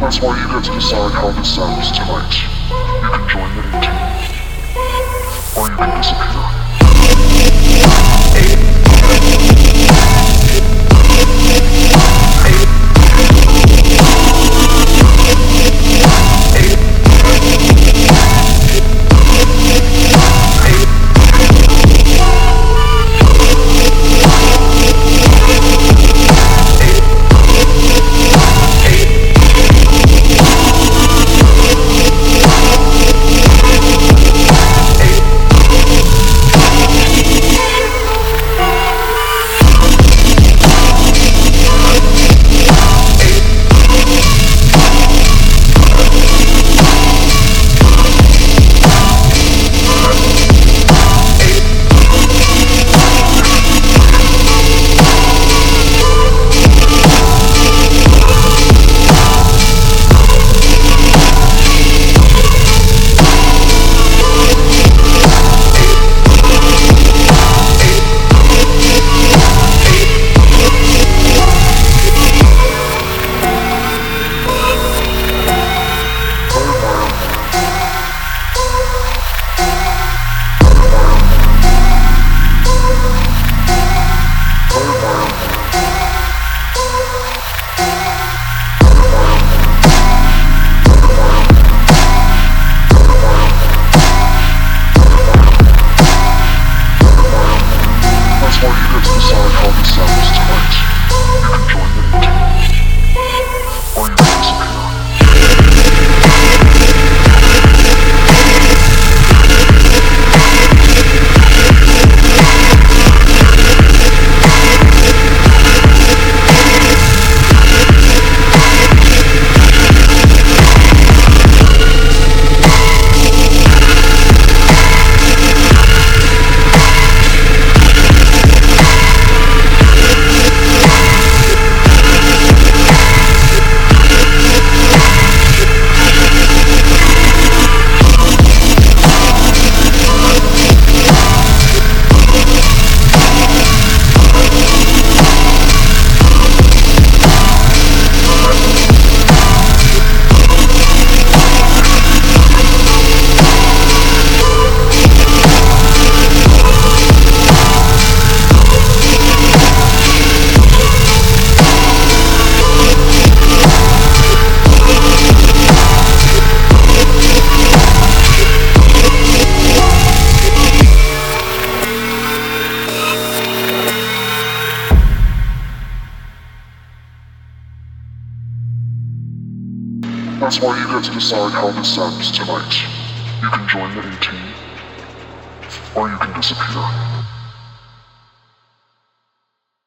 That's why you get to decide how this sounds tonight. You can join the 18, or you can disappear. That's why you get to decide how this ends tonight. You can join the A team, or you can disappear.